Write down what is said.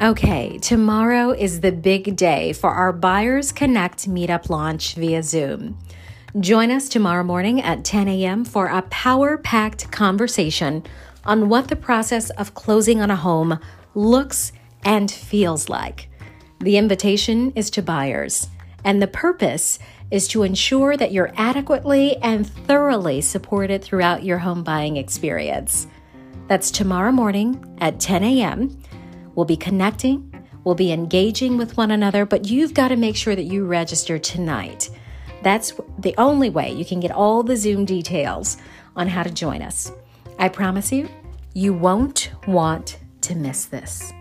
Okay, tomorrow is the big day for our Buyers Connect meetup launch via Zoom. Join us tomorrow morning at 10 a.m. for a power packed conversation on what the process of closing on a home looks and feels like. The invitation is to buyers, and the purpose is to ensure that you're adequately and thoroughly supported throughout your home buying experience. That's tomorrow morning at 10 a.m. We'll be connecting, we'll be engaging with one another, but you've got to make sure that you register tonight. That's the only way you can get all the Zoom details on how to join us. I promise you, you won't want to miss this.